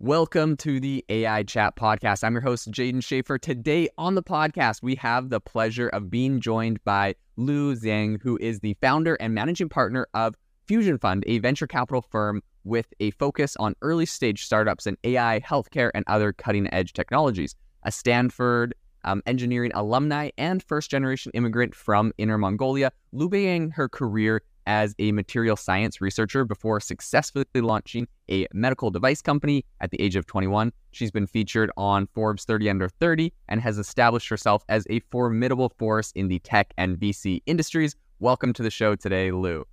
Welcome to the AI Chat Podcast. I'm your host, Jaeden Schafer. Today on the podcast, we have the pleasure of being joined by Lu Zhang, who is the founder and managing partner of Fusion Fund, a venture capital firm with a focus on early stage startups in AI, healthcare, and other cutting edge technologies. A Stanford um, engineering alumni and first generation immigrant from Inner Mongolia, Lu began her career as a material science researcher before successfully launching a medical device company at the age of 21. She's been featured on Forbes 30 Under 30 and has established herself as a formidable force in the tech and VC industries. Welcome to the show today, Lu.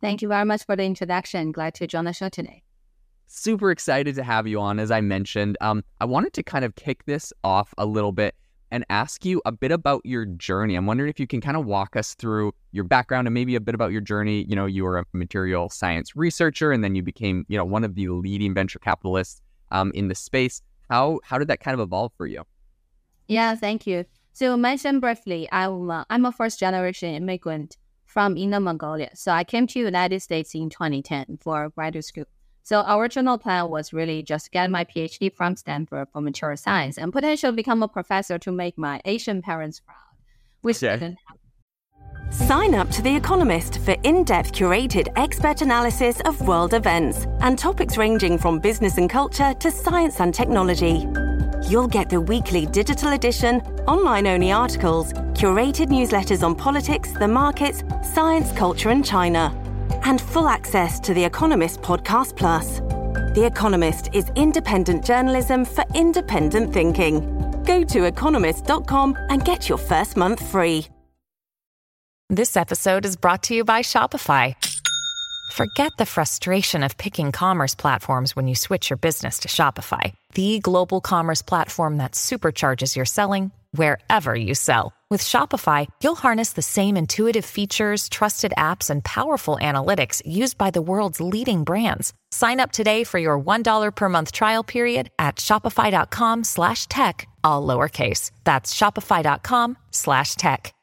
Thank you very much for the introduction. Glad to join the show today. Super excited to have you on, as I mentioned. Um, I wanted to kind of kick this off a little bit and ask you a bit about your journey. I'm wondering if you can kind of walk us through your background and maybe a bit about your journey. You know, you were a material science researcher and then you became, you know, one of the leading venture capitalists um, in the space. How how did that kind of evolve for you? Yeah, thank you. So mentioned briefly, I'm a, I'm a first generation immigrant from Inner Mongolia. So I came to United States in 2010 for graduate school. So our original plan was really just get my PhD from Stanford for material science and potentially become a professor to make my Asian parents proud, which yeah. didn't happen. Sign up to The Economist for in depth curated expert analysis of world events and topics ranging from business and culture to science and technology. You'll get the weekly digital edition, online only articles, curated newsletters on politics, the markets, science, culture, and China and full access to The Economist Podcast Plus. The Economist is independent journalism for independent thinking. Go to economist.com and get your first month free. This episode is brought to you by Shopify. Forget the frustration of picking commerce platforms when you switch your business to Shopify, the global commerce platform that supercharges your selling wherever you sell. With Shopify, you'll harness the same intuitive features, trusted apps, and powerful analytics used by the world's leading brands. Sign up today for your $1 per month trial period at shopify.com slash tech, all lowercase. That's shopify.com slash tech.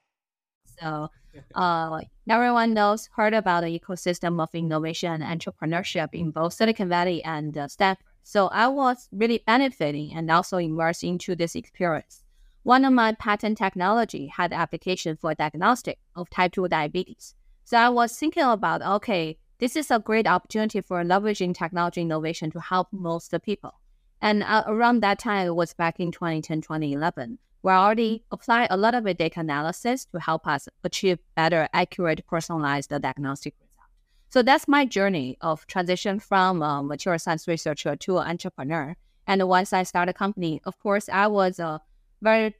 So uh, everyone knows, heard about the ecosystem of innovation and entrepreneurship in both Silicon Valley and uh, Stanford. So I was really benefiting and also immersed into this experience. One of my patent technology had application for diagnostic of type 2 diabetes. So I was thinking about, okay, this is a great opportunity for leveraging technology innovation to help most people. And uh, around that time, it was back in 2010, 2011, we already applied a lot of data analysis to help us achieve better, accurate, personalized diagnostic result. So that's my journey of transition from a material science researcher to an entrepreneur. And once I started a company, of course, I was a very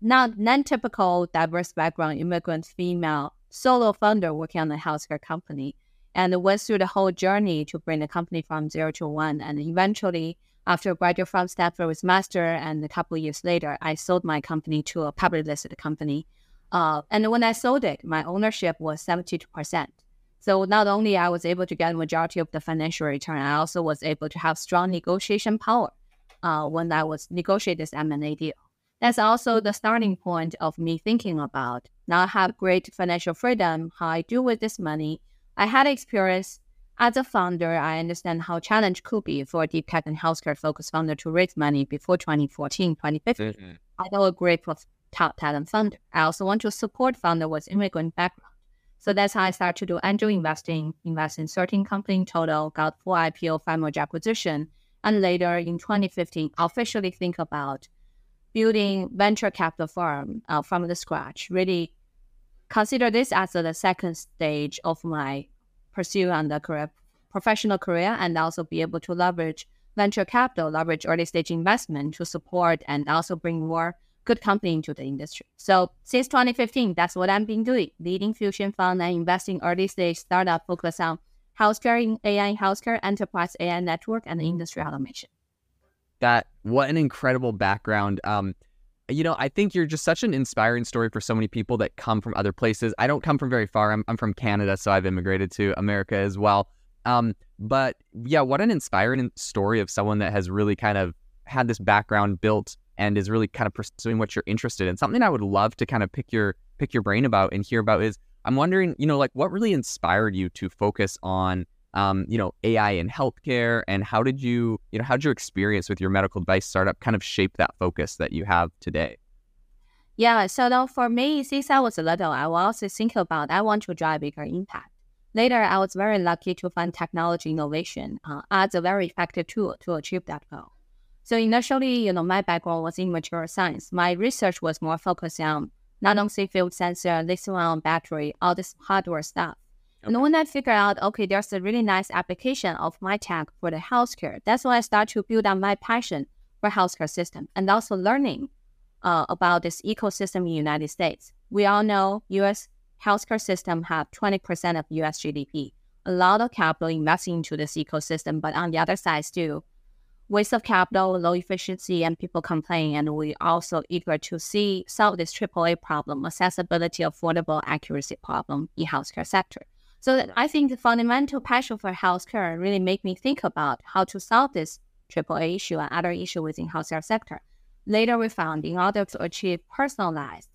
not non-typical diverse background immigrant female solo founder working on a healthcare company. And went through the whole journey to bring the company from zero to one. And eventually after graduating from Stanford with master and a couple years later I sold my company to a public listed company. Uh, and when I sold it my ownership was 72% so not only I was able to get a majority of the financial return I also was able to have strong negotiation power uh, when I was negotiate this M&A deal that's also the starting point of me thinking about now I have great financial freedom, how I do with this money. I had experience as a founder. I understand how challenge could be for a deep tech and healthcare focused founder to raise money before 2014, 2015. Mm-hmm. I know a great top talent founder. I also want to support founder with immigrant background. So that's how I started to do angel investing, invest in 13 companies in total, got full IPO, five merger acquisition, and later in 2015, officially think about building venture capital firm uh, from the scratch. Really consider this as the second stage of my pursuit on the career, professional career, and also be able to leverage venture capital, leverage early stage investment to support and also bring more good company into the industry. So since 2015, that's what I've been doing, leading Fusion Fund and investing early stage startup focused on healthcare, AI healthcare, enterprise AI network, and industry automation that what an incredible background. Um, you know, I think you're just such an inspiring story for so many people that come from other places. I don't come from very far. I'm, I'm from Canada, so I've immigrated to America as well. Um, but yeah, what an inspiring story of someone that has really kind of had this background built and is really kind of pursuing what you're interested in. Something I would love to kind of pick your pick your brain about and hear about is I'm wondering, you know, like what really inspired you to focus on um, you know, AI in healthcare, and how did you, you know, how did your experience with your medical device startup kind of shape that focus that you have today? Yeah, so though for me, since I was little, I was also thinking about I want to drive bigger impact. Later, I was very lucky to find technology innovation uh, as a very effective tool to achieve that goal. So initially, you know, my background was in material science. My research was more focused on non-on field sensor, lithium-ion battery, all this hardware stuff. Okay. And when I figure out, okay, there's a really nice application of my tech for the healthcare, that's when I start to build on my passion for healthcare system and also learning uh, about this ecosystem in the United States. We all know U.S healthcare system have 20% of US GDP. A lot of capital investing into this ecosystem, but on the other side, too, waste of capital, low efficiency, and people complain. And we also eager to see solve this AAA problem, accessibility, affordable, accuracy problem in healthcare sector. So I think the fundamental passion for healthcare really make me think about how to solve this AAA issue and other issue within healthcare sector. Later, we found in order to achieve personalized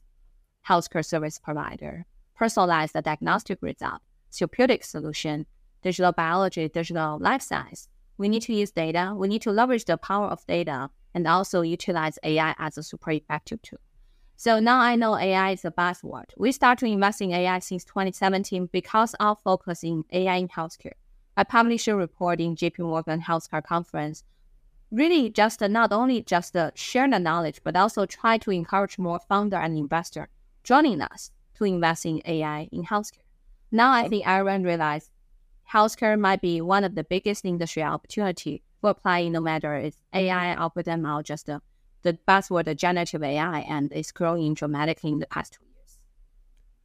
healthcare service provider, personalized diagnostic result, therapeutic solution, digital biology, digital life science. We need to use data. We need to leverage the power of data and also utilize AI as a super effective tool. So now I know AI is a buzzword. We start to invest in AI since 2017 because of focus in AI in healthcare. I published a report in JP Morgan Healthcare Conference, really just not only just share the knowledge, but also try to encourage more founder and investor joining us to invest in AI in healthcare. Now I think everyone realized healthcare might be one of the biggest industry opportunity for applying no matter it's AI or just the, the buzzword generative AI and it's growing dramatically in the past two years.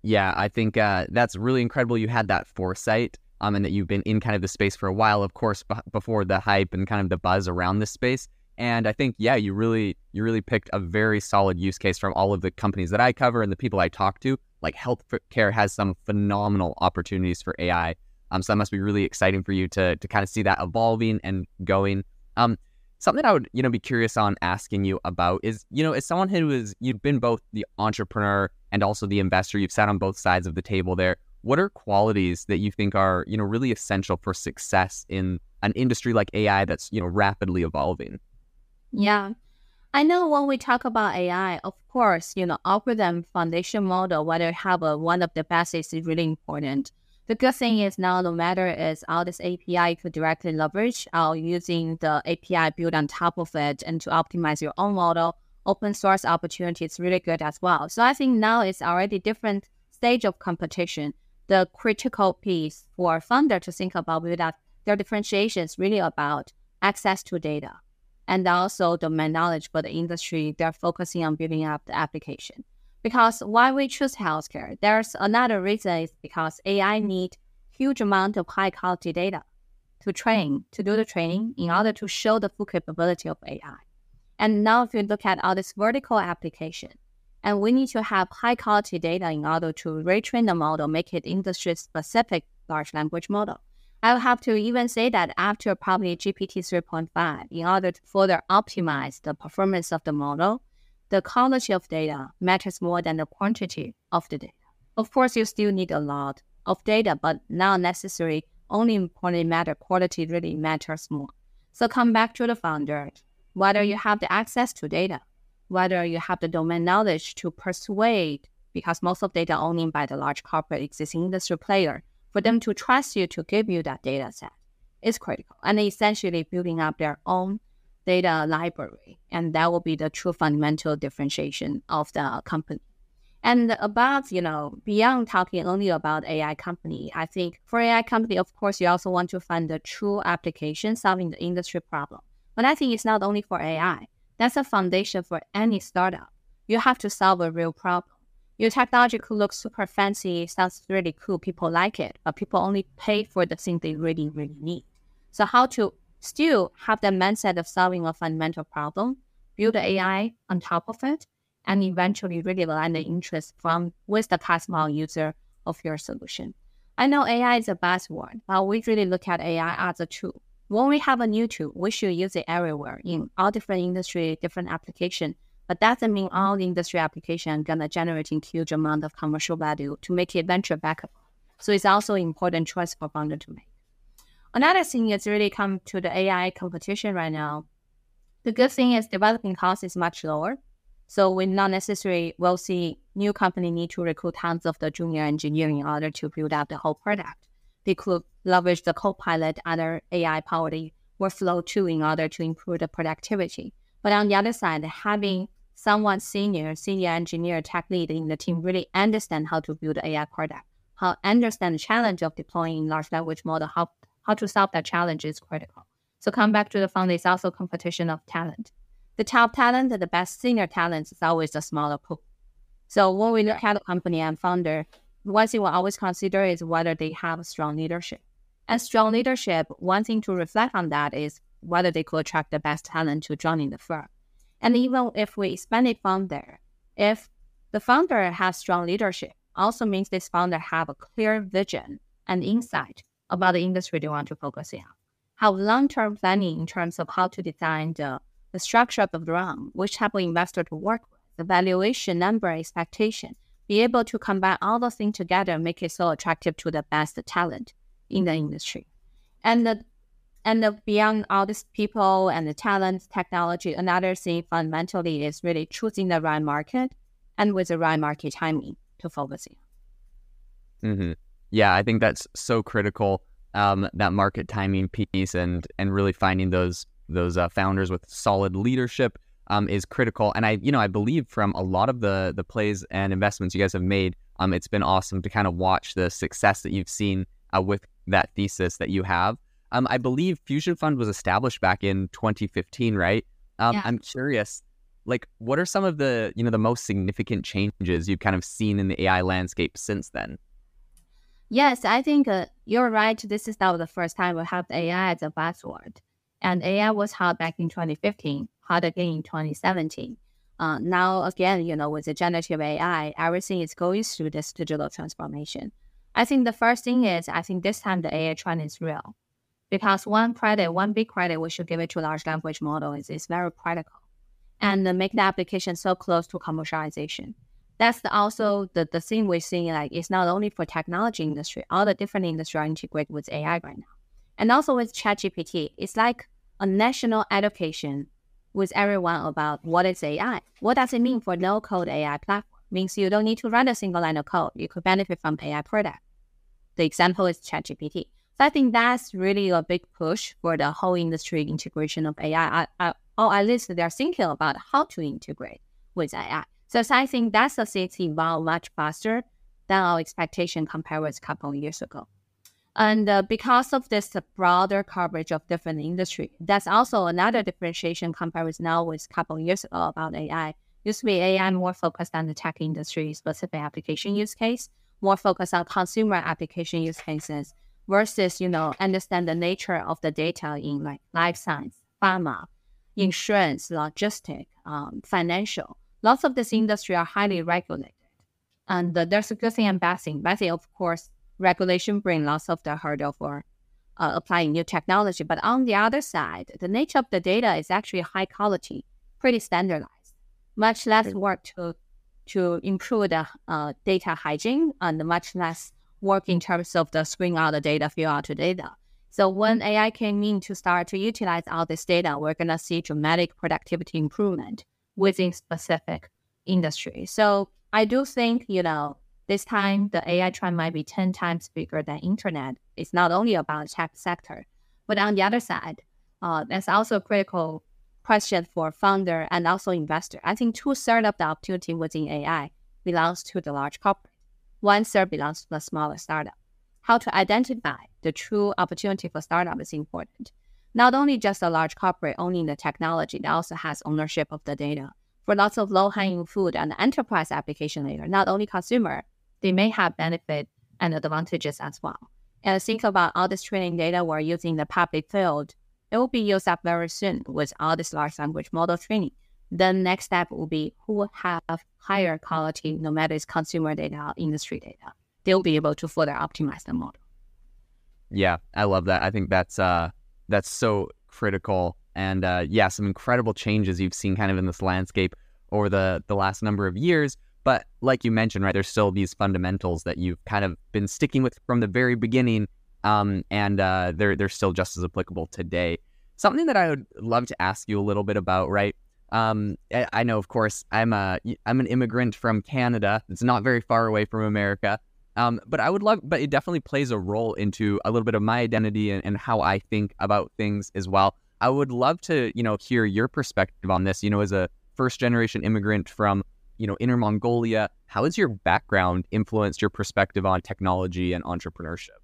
Yeah, I think uh, that's really incredible. You had that foresight um, and that you've been in kind of the space for a while, of course, b- before the hype and kind of the buzz around this space. And I think, yeah, you really you really picked a very solid use case from all of the companies that I cover and the people I talk to. Like healthcare has some phenomenal opportunities for AI. Um, so that must be really exciting for you to to kind of see that evolving and going. Um, something I would you know be curious on asking you about is you know as someone who is you've been both the entrepreneur and also the investor. You've sat on both sides of the table there. What are qualities that you think are you know really essential for success in an industry like AI that's you know rapidly evolving? Yeah. I know when we talk about AI, of course, you know, algorithm foundation model, whether have a, one of the basics is really important. The good thing is now, no matter is all this API could directly leverage or using the API built on top of it and to optimize your own model, open source opportunity is really good as well. So I think now it's already different stage of competition. The critical piece for founder to think about with that their differentiation is really about access to data and also domain knowledge for the industry. They're focusing on building up the application. Because why we choose healthcare, there's another reason is because AI mm. need huge amount of high quality data to train, to do the training in order to show the full capability of AI. And now if you look at all this vertical application, and we need to have high quality data in order to retrain the model, make it industry specific large language model. I'll have to even say that after probably GPT 3.5, in order to further optimize the performance of the model, the quality of data matters more than the quantity of the data. Of course, you still need a lot of data, but not necessary. Only important matter quality really matters more. So come back to the founder. Whether you have the access to data, whether you have the domain knowledge to persuade, because most of data owned by the large corporate existing industry player, for them to trust you to give you that data set is critical. And essentially building up their own data library. And that will be the true fundamental differentiation of the company. And about, you know, beyond talking only about AI company, I think for AI company, of course, you also want to find the true application solving the industry problem. But I think it's not only for AI. That's a foundation for any startup. You have to solve a real problem your technology could look super fancy, sounds really cool, people like it, but people only pay for the thing they really, really need. So how to still have the mindset of solving a fundamental problem, build the AI on top of it, and eventually really align the interest from with the customer user of your solution. I know AI is a buzzword, but we really look at AI as a tool. When we have a new tool, we should use it everywhere in all different industry, different application but that doesn't mean all industry application gonna generate a huge amount of commercial value to make it venture backable. So it's also important choice for founder to make. Another thing is really come to the AI competition right now. The good thing is developing cost is much lower. So we not necessarily will see new company need to recruit tons of the junior engineering in order to build up the whole product. They could leverage the Copilot, other AI powered workflow too in order to improve the productivity. But on the other side, having someone senior, senior engineer, tech lead in the team really understand how to build AI product, how understand the challenge of deploying large language model, how how to solve that challenge is critical. So come back to the fund is also competition of talent. The top talent, the best senior talent is always a smaller pool. So when we look at a company and founder, one thing we always consider is whether they have strong leadership. And strong leadership, one thing to reflect on that is whether they could attract the best talent to join the firm. And even if we expand it from there, if the founder has strong leadership, also means this founder have a clear vision and insight about the industry they want to focus in. Have long-term planning in terms of how to design the, the structure of the round, which type of investor to work with, the valuation number expectation, be able to combine all those things together, make it so attractive to the best talent in the industry. And the and the, beyond all these people and the talent, technology, another thing fundamentally is really choosing the right market and with the right market timing to focus in. Mm-hmm. Yeah, I think that's so critical. Um, that market timing piece and and really finding those those uh, founders with solid leadership um, is critical. And I, you know, I believe from a lot of the the plays and investments you guys have made, um, it's been awesome to kind of watch the success that you've seen uh, with that thesis that you have. Um, I believe Fusion Fund was established back in 2015, right? Um, yeah. I'm curious, like, what are some of the you know the most significant changes you've kind of seen in the AI landscape since then? Yes, I think uh, you're right. This is not the first time we have AI as a buzzword, and AI was hot back in 2015, hot again in 2017. Uh, now again, you know, with the generative AI, everything is going through this digital transformation. I think the first thing is I think this time the AI trend is real because one credit, one big credit we should give it to large language model is, is very practical and make the application so close to commercialization. That's the, mm-hmm. also the, the thing we're seeing like it's not only for technology industry, all the different industry are integrated with AI right now. And also with ChatGPT, it's like a national education with everyone about what is AI. What does it mean mm-hmm. for no code AI platform? Means you don't need to write a single line of code. You could benefit from AI product. The example is ChatGPT. So I think that's really a big push for the whole industry integration of AI. I, I, or oh, at least they're thinking about how to integrate with AI. So I think that's a thing evolved much faster than our expectation compared with a couple of years ago. And uh, because of this broader coverage of different industry, that's also another differentiation compared with now with a couple of years ago about AI. Used to be AI more focused on the tech industry specific application use case, more focused on consumer application use cases versus, you know, understand the nature of the data in like life science, pharma, insurance, logistic, um, financial. Lots of this industry are highly regulated. And uh, there's a good thing and bad thing. Bad thing, of course, regulation bring lots of the hurdle for uh, applying new technology. But on the other side, the nature of the data is actually high quality, pretty standardized. Much less work to to improve the uh, data hygiene and much less work in terms of the screen out the data, fill out the data. So when AI came in to start to utilize all this data, we're gonna see dramatic productivity improvement within specific industry. So I do think, you know, this time the AI trend might be 10 times bigger than internet. It's not only about tech sector, but on the other side, uh, there's also a critical question for founder and also investor. I think two thirds of the opportunity within AI belongs to the large corporate. One third belongs to the smaller startup. How to identify the true opportunity for startup is important. Not only just a large corporate owning the technology, that also has ownership of the data. For lots of low-hanging fruit and enterprise application layer, not only consumer, they may have benefit and advantages as well. And think about all this training data we're using in the public field it will be used up very soon with all this large language model training. The next step will be who have higher quality, no matter it's consumer data or industry data. They'll be able to further optimize the model. Yeah, I love that. I think that's uh, that's so critical. And uh, yeah, some incredible changes you've seen kind of in this landscape over the the last number of years. But like you mentioned, right, there's still these fundamentals that you've kind of been sticking with from the very beginning um, and uh, they're they're still just as applicable today. Something that I would love to ask you a little bit about, right? Um, I, I know, of course, I'm a I'm an immigrant from Canada. It's not very far away from America. Um, but I would love, but it definitely plays a role into a little bit of my identity and, and how I think about things as well. I would love to, you know, hear your perspective on this. You know, as a first generation immigrant from, you know, Inner Mongolia, how has your background influenced your perspective on technology and entrepreneurship?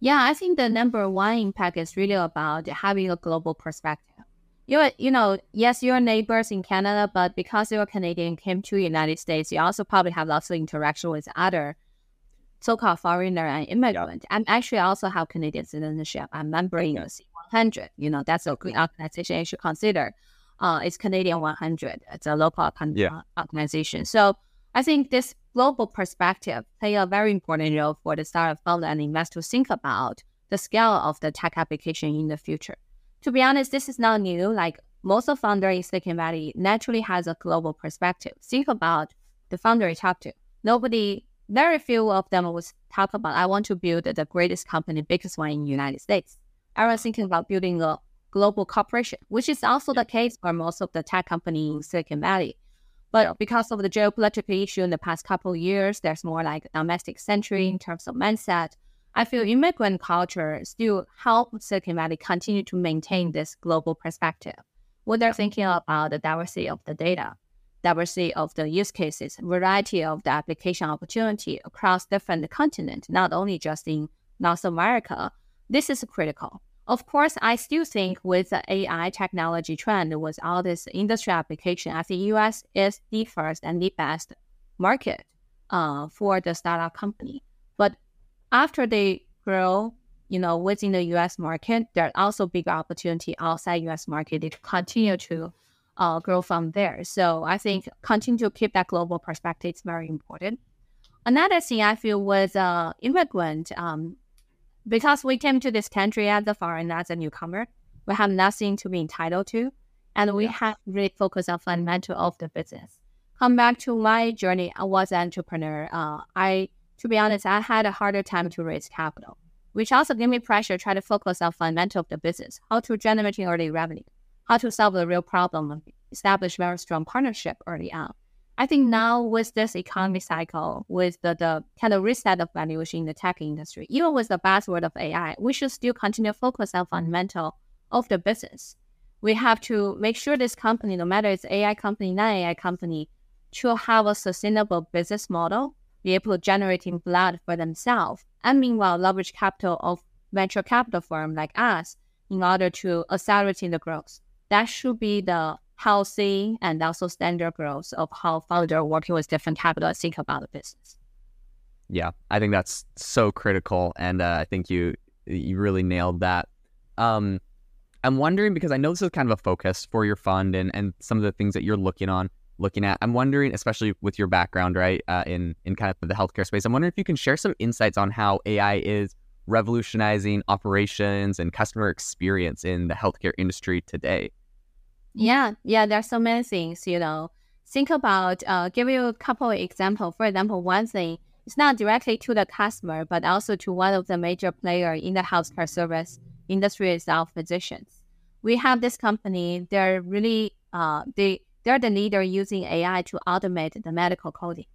Yeah, I think the number one impact is really about having a global perspective. You, you know, yes, your neighbors in Canada, but because you're a Canadian, came to the United States, you also probably have lots of interaction with other so-called foreigner and immigrant. Yeah. I'm actually also have Canadian citizenship. I'm member in the C100. You know, that's a good organization you should consider. Uh, it's Canadian 100. It's a local yeah. organization. So I think this global perspective play a very important role for the startup founder and investor to think about the scale of the tech application in the future. To be honest, this is not new. Like most of founder in Silicon Valley naturally has a global perspective. Think about the founder you talk to. Nobody very few of them would talk about, I want to build the greatest company, biggest one in the United States. Everyone's thinking about building a global corporation, which is also the case for most of the tech companies in Silicon Valley. But because of the geopolitical issue in the past couple of years, there's more like domestic century in mm-hmm. terms of mindset. I feel immigrant culture still help Silicon Valley continue to maintain this global perspective when they're thinking about the diversity of the data diversity of the use cases, variety of the application opportunity across different continents, not only just in North America. This is critical. Of course, I still think with the AI technology trend, with all this industry application, I think US is the first and the best market uh, for the startup company. But after they grow, you know, within the US market, there are also big opportunity outside US market to continue to uh, grow from there. So I think continue to keep that global perspective is very important. Another thing I feel was uh, immigrant, um, because we came to this country as a foreigner, as a newcomer, we have nothing to be entitled to, and we yeah. have really focused on fundamental of the business. Come back to my journey, I was an entrepreneur. Uh, I, to be honest, I had a harder time to raise capital, which also gave me pressure to try to focus on fundamental of the business, how to generate early revenue how to solve the real problem, establish very strong partnership early on. I think now with this economy cycle, with the, the kind of reset of valuation in the tech industry, even with the buzzword of AI, we should still continue focus on fundamental of the business. We have to make sure this company, no matter it's AI company, non-AI company, to have a sustainable business model, be able to generating blood for themselves, and meanwhile leverage capital of venture capital firm like us in order to accelerating the growth that should be the healthy and also standard growth of how founder working with different capital think about the business. Yeah, I think that's so critical, and uh, I think you you really nailed that. Um, I'm wondering because I know this is kind of a focus for your fund and and some of the things that you're looking on looking at. I'm wondering, especially with your background, right, uh, in in kind of the healthcare space. I'm wondering if you can share some insights on how AI is revolutionizing operations and customer experience in the healthcare industry today. Yeah, yeah, there's so many things, you know. Think about, uh, give you a couple of examples. For example, one thing, it's not directly to the customer, but also to one of the major player in the healthcare service industry itself, physicians. We have this company, they're really, uh, they, they're the leader using AI to automate the medical coding.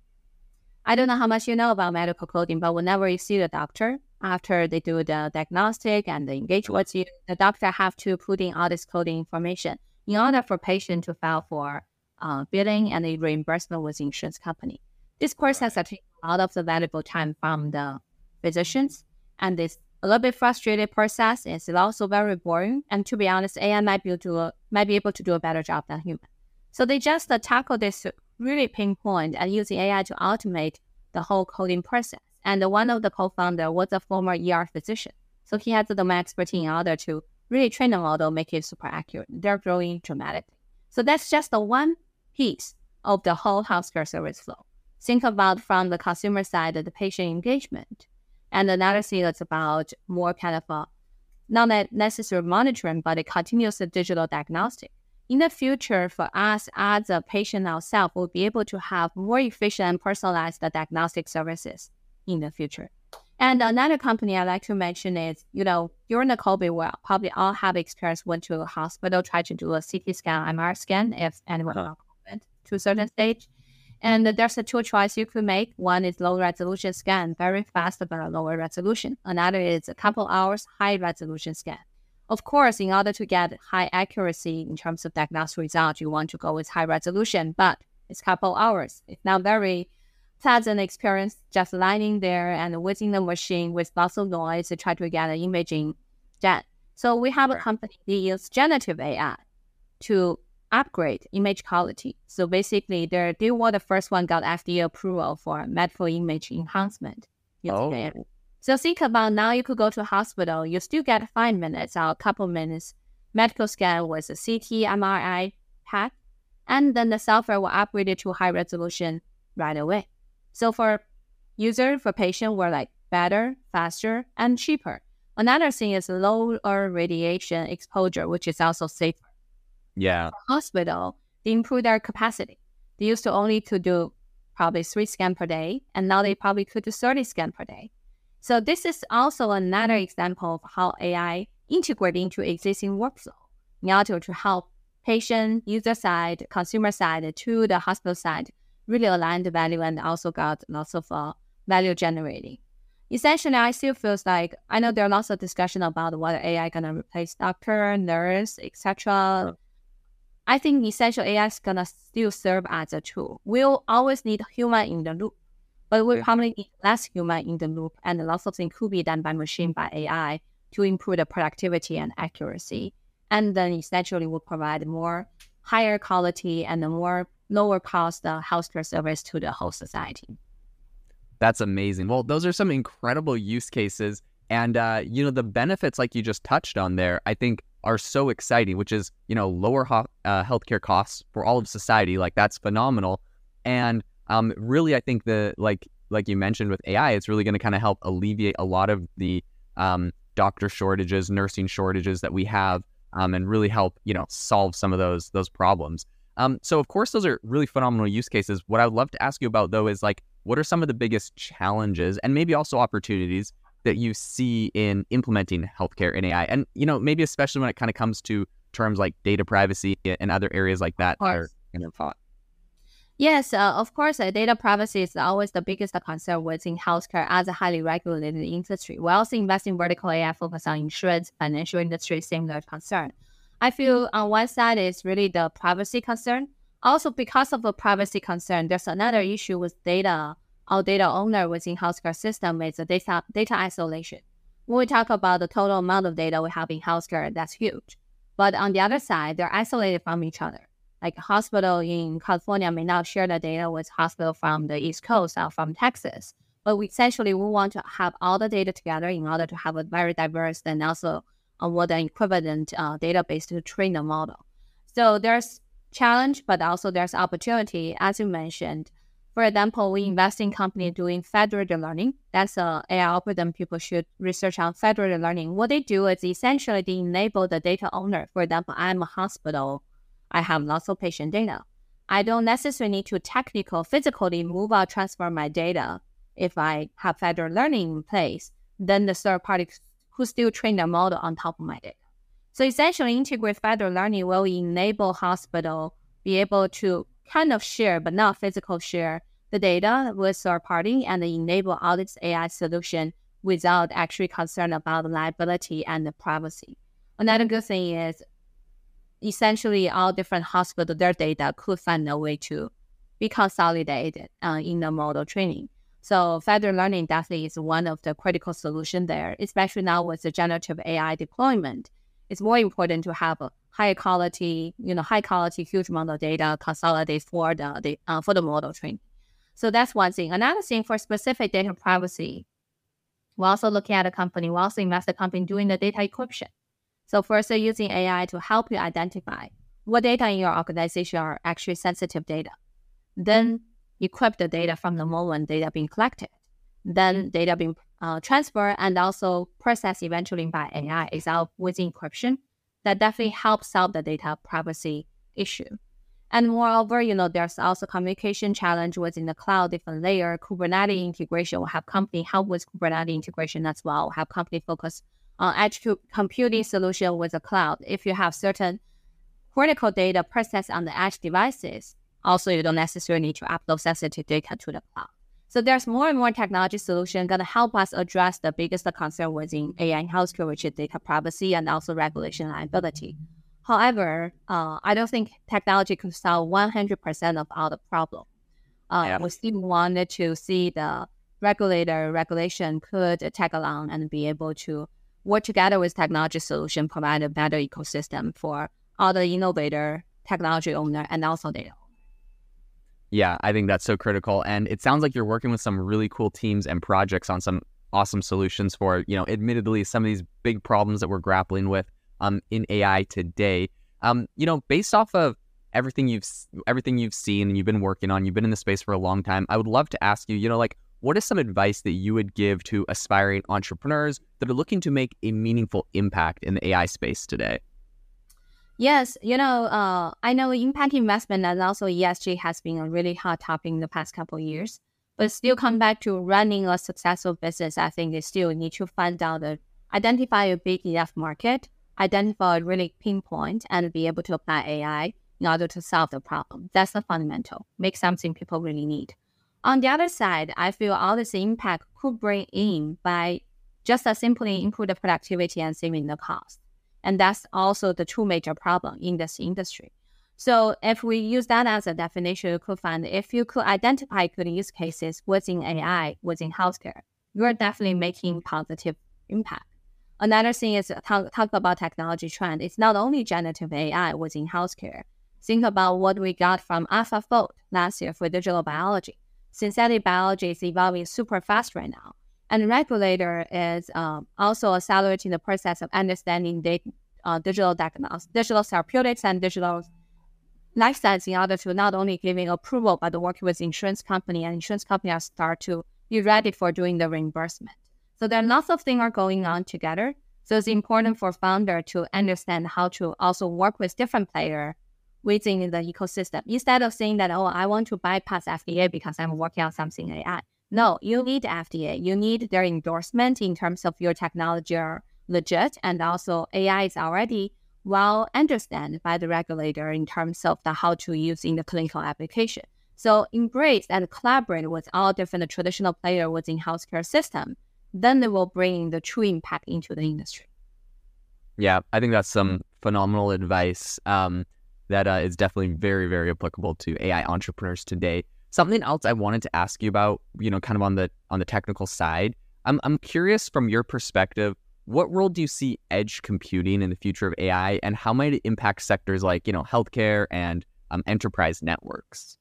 I don't know how much you know about medical coding, but whenever you see the doctor, after they do the diagnostic and they engage with you, the doctor have to put in all this coding information in order for patient to file for uh, billing and a reimbursement with insurance company. This process has taken a lot of the valuable time from the physicians, and it's a little bit frustrated process. It's also very boring, and to be honest, AI might be able to, might be able to do a better job than human. So they just uh, tackle this really pinpoint and using AI to automate the whole coding process. And one of the co-founder was a former ER physician, so he has the domain expertise in order to really train the model, make it super accurate. They're growing dramatically. So that's just the one piece of the whole healthcare service flow. Think about from the consumer side, the patient engagement. And another thing that's about more kind of a not necessary monitoring, but a continuous digital diagnostic. In the future, for us as a patient ourselves, we'll be able to have more efficient and personalized diagnostic services in the future. And another company I like to mention is, you know, during the COVID, we probably all have experience went to a hospital, try to do a CT scan, MR scan if anyone uh-huh. got COVID to a certain stage. And there's a two choice you could make. One is low resolution scan, very fast but a lower resolution. Another is a couple hours high resolution scan. Of course, in order to get high accuracy in terms of diagnostic results, you want to go with high resolution, but it's couple hours. It's not very pleasant experience just lying there and within the machine with lots of noise to try to get an imaging done. So we have a company that uses generative AI to upgrade image quality. So basically, they they were the first one got FDA approval for medical image enhancement. Oh. So think about now you could go to a hospital, you still get five minutes or a couple minutes medical scan with a CT, MRI, PET, and then the software will upgrade it to high resolution right away. So for user, for patient, we're like better, faster, and cheaper. Another thing is lower radiation exposure, which is also safer. Yeah. For hospital, they improve their capacity. They used to only to do probably three scan per day, and now they probably could do 30 scan per day. So this is also another example of how AI integrate into existing workflow in order to help patient, user side, consumer side to the hospital side really aligned value and also got lots of uh, value generating. Essentially, I still feels like I know there are lots of discussion about whether AI gonna replace doctor, nurse, etc. I think essential AI is gonna still serve as a tool. We'll always need human in the loop, but we probably need less human in the loop, and lots of things could be done by machine by AI to improve the productivity and accuracy, and then essentially will provide more higher quality and a more lower cost uh, healthcare service to the whole society. That's amazing. Well, those are some incredible use cases. And, uh, you know, the benefits, like you just touched on there, I think are so exciting, which is, you know, lower ho- uh, healthcare costs for all of society. Like, that's phenomenal. And um, really, I think the, like, like you mentioned with AI, it's really going to kind of help alleviate a lot of the um, doctor shortages, nursing shortages that we have, um, and really help, you know, solve some of those those problems. Um, so, of course, those are really phenomenal use cases. What I would love to ask you about, though, is like, what are some of the biggest challenges and maybe also opportunities that you see in implementing healthcare in AI? And, you know, maybe especially when it kind of comes to terms like data privacy and other areas like that are course. kind of. Yes, uh, of course, uh, data privacy is always the biggest concern within healthcare as a highly regulated industry. We also invest in vertical AI focus on insurance, financial industry, similar concern. I feel mm-hmm. on one side is really the privacy concern. Also, because of the privacy concern, there's another issue with data. Our data owner within healthcare system is the data data isolation. When we talk about the total amount of data we have in healthcare, that's huge. But on the other side, they're isolated from each other like a hospital in California may not share the data with hospital from the East Coast or from Texas. But we essentially we want to have all the data together in order to have a very diverse and also a more than equivalent uh, database to train the model. So there's challenge, but also there's opportunity. As you mentioned, for example, we invest in company doing federated learning. That's a AI algorithm people should research on federated learning. What they do is essentially they enable the data owner. For example, I'm a hospital I have lots of patient data. I don't necessarily need to technical, physically move or transfer my data. If I have federated learning in place, then the third party who still train their model on top of my data. So essentially, integrate federated learning will enable hospital be able to kind of share, but not physical share, the data with third party and enable all this AI solution without actually concern about liability and the privacy. Another good thing is essentially all different hospital their data could find a way to be consolidated uh, in the model training. So federated learning definitely is one of the critical solution there, especially now with the generative AI deployment. It's more important to have a high quality, you know, high quality, huge amount of data consolidated for the, the uh, for the model training. So that's one thing. Another thing for specific data privacy, we're also looking at a company, we also invest a company doing the data encryption. So first, they're using AI to help you identify what data in your organization are actually sensitive data. Then encrypt the data from the moment data being collected. Then data being uh, transferred and also processed eventually by AI is out with encryption. That definitely helps solve the data privacy issue. And moreover, you know, there's also communication challenge within the cloud, different layer, Kubernetes integration will have company help with Kubernetes integration as well, have company focus on edge computing solution with the cloud. If you have certain critical data processed on the edge devices, also you don't necessarily need to upload sensitive data to the cloud. So there's more and more technology solution going to help us address the biggest concern within AI in healthcare, which is data privacy and also regulation liability. However, uh, I don't think technology could solve 100% of all the problem. Uh, yeah. We still wanted to see the regulator regulation could tag along and be able to work together with technology solution, provide a better ecosystem for all the innovator, technology owner, and also data Yeah, I think that's so critical. And it sounds like you're working with some really cool teams and projects on some awesome solutions for, you know, admittedly, some of these big problems that we're grappling with um, in AI today. Um, you know, based off of everything you've everything you've seen and you've been working on, you've been in the space for a long time. I would love to ask you, you know, like what is some advice that you would give to aspiring entrepreneurs that are looking to make a meaningful impact in the AI space today? Yes, you know, uh, I know impact investment and also ESG has been a really hot topic in the past couple years. But still, come back to running a successful business, I think they still need to find out the identify a big enough market identify a really pinpoint and be able to apply AI in order to solve the problem. That's the fundamental. Make something people really need. On the other side, I feel all this impact could bring in by just simply improve the productivity and saving the cost. And that's also the two major problem in this industry. So if we use that as a definition, you could find if you could identify good use cases within AI, within healthcare, you're definitely making positive impact. Another thing is talk, talk about technology trend. It's not only generative AI within healthcare. Think about what we got from AlphaFold last year for digital biology. Synthetic biology is evolving super fast right now. And regulator is um, also accelerating the process of understanding data, uh, digital diagnostics, digital therapeutics, and digital life science in order to not only giving approval, but working with insurance company and insurance companies start to be ready for doing the reimbursement. So there are lots of things are going on together. So it's important for founder to understand how to also work with different player within the ecosystem instead of saying that, oh, I want to bypass FDA because I'm working on something AI. No, you need FDA. You need their endorsement in terms of your technology are legit and also AI is already well understood by the regulator in terms of the how to use in the clinical application. So embrace and collaborate with all different traditional players within healthcare system then they will bring the true impact into the industry. Yeah, I think that's some phenomenal advice um, that uh, is definitely very, very applicable to AI entrepreneurs today. Something else I wanted to ask you about, you know, kind of on the on the technical side. I'm I'm curious from your perspective, what role do you see edge computing in the future of AI, and how might it impact sectors like you know healthcare and um, enterprise networks?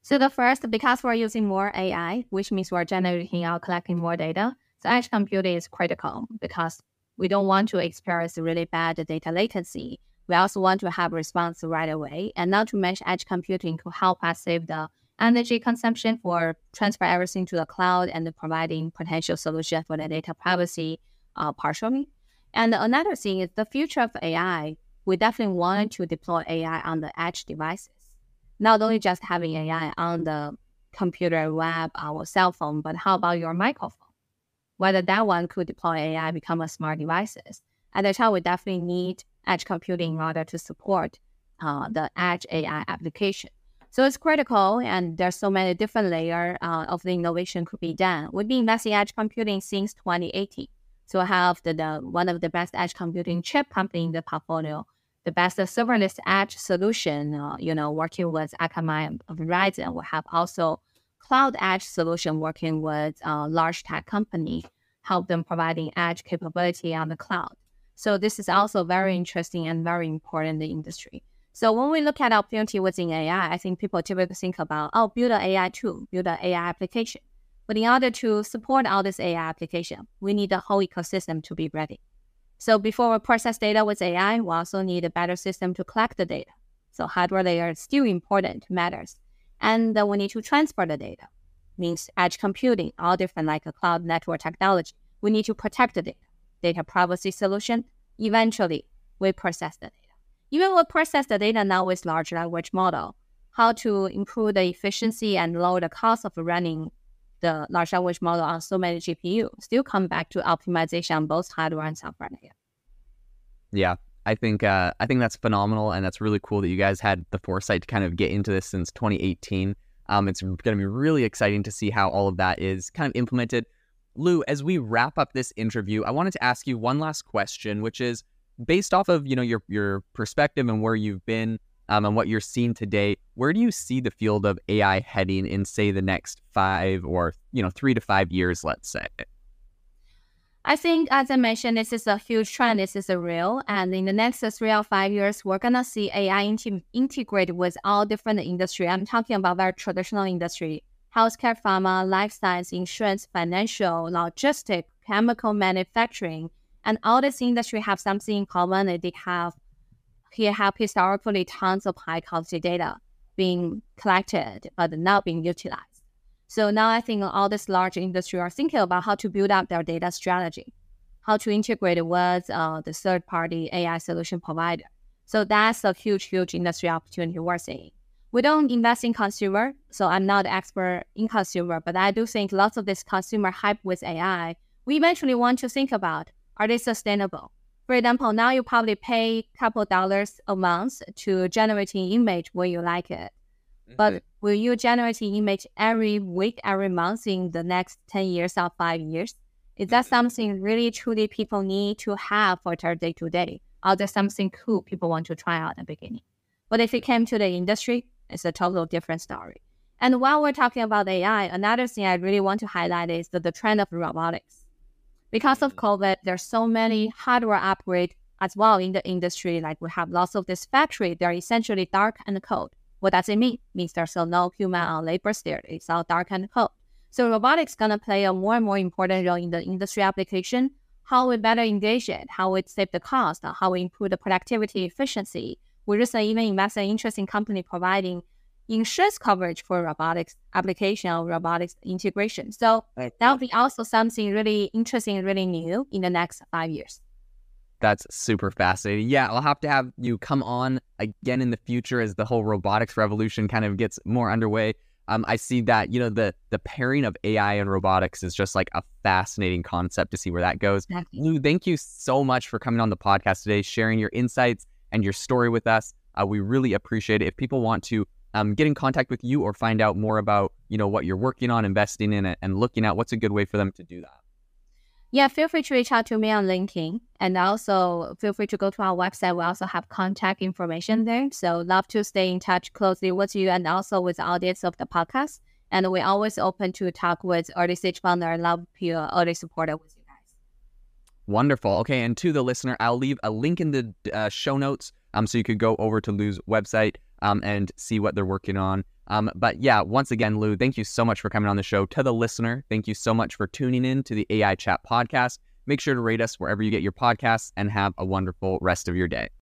So the first, because we're using more AI, which means we're generating out collecting more data, so edge computing is critical because we don't want to experience really bad data latency. We also want to have response right away, and not to mention edge computing to help us save the energy consumption for transfer everything to the cloud and providing potential solution for the data privacy uh, partially. And another thing is the future of AI. We definitely want to deploy AI on the edge devices not only just having AI on the computer, web, our cell phone, but how about your microphone? Whether that one could deploy AI become a smart devices. At the time, we definitely need edge computing in order to support uh, the edge AI application. So it's critical, and there's so many different layers uh, of the innovation could be done. We've been investing in edge computing since 2018. So I have the, the one of the best edge computing chip company in the portfolio the best serverless edge solution, uh, you know, working with Akamai of Verizon. We have also cloud edge solution working with uh, large tech company, help them providing edge capability on the cloud. So this is mm-hmm. also very interesting and very important in the industry. So when we look at opportunity within AI, I think people typically think about, oh, build an AI tool, build an AI application. But in order to support all this AI application, we need the whole ecosystem to be ready. So before we process data with AI, we also need a better system to collect the data. So hardware layer is still important, matters. And then we need to transfer the data, means edge computing, all different like a cloud network technology. We need to protect the data, data privacy solution. Eventually, we process the data. even we process the data now with large language model, how to improve the efficiency and lower the cost of running the large language model on so many GPU, still come back to optimization on both hardware and software layer. Yeah, I think uh, I think that's phenomenal, and that's really cool that you guys had the foresight to kind of get into this since 2018. Um, it's going to be really exciting to see how all of that is kind of implemented. Lu, as we wrap up this interview, I wanted to ask you one last question, which is based off of you know your your perspective and where you've been um, and what you're seeing today. Where do you see the field of AI heading in, say, the next five or you know three to five years, let's say? I think, as I mentioned, this is a huge trend. This is a real, and in the next three or five years, we're gonna see AI inti- integrated with all different industry. I'm talking about very traditional industry, healthcare, pharma, life science, insurance, financial, logistic, chemical manufacturing, and all this industry have something in common. They have here have historically tons of high quality data being collected but not being utilized. So now I think all this large industry are thinking about how to build up their data strategy, how to integrate with uh, the third party AI solution provider. So that's a huge, huge industry opportunity we're seeing. We don't invest in consumer, so I'm not an expert in consumer, but I do think lots of this consumer hype with AI, we eventually want to think about are they sustainable? For example, now you probably pay a couple dollars a month to generate an image when you like it. But mm-hmm. will you generate an image every week, every month in the next 10 years or five years? Is that mm-hmm. something really truly people need to have for their day to day? Or there something cool people want to try out at the beginning? But if it came to the industry, it's a totally different story. And while we're talking about AI, another thing I really want to highlight is the, the trend of robotics. Because of mm-hmm. COVID, there's so many hardware upgrade as well in the industry. Like we have lots of this factory, they're essentially dark and cold. What does it mean? It means there's no human on labor there. It's all dark and cold. So robotics gonna play a more and more important role in the industry application. How we better engage it, how we save the cost, how we improve the productivity efficiency. We recently even invested in an interesting company providing insurance coverage for robotics application or robotics integration. So that'll be also something really interesting and really new in the next five years. That's super fascinating. Yeah, I'll have to have you come on again in the future as the whole robotics revolution kind of gets more underway. Um, I see that you know the the pairing of AI and robotics is just like a fascinating concept to see where that goes. Exactly. Lu, thank you so much for coming on the podcast today, sharing your insights and your story with us. Uh, we really appreciate it. If people want to um, get in contact with you or find out more about you know what you're working on, investing in it, and looking at what's a good way for them to do that? Yeah, feel free to reach out to me on LinkedIn. And also feel free to go to our website. We also have contact information there. So love to stay in touch closely with you and also with the audience of the podcast. And we're always open to talk with early stage founder. Love your early supporter with you. Wonderful. Okay, and to the listener, I'll leave a link in the uh, show notes um, so you could go over to Lu's website um, and see what they're working on. Um, but yeah, once again, Lu, thank you so much for coming on the show. To the listener, thank you so much for tuning in to the AI Chat podcast. Make sure to rate us wherever you get your podcasts and have a wonderful rest of your day.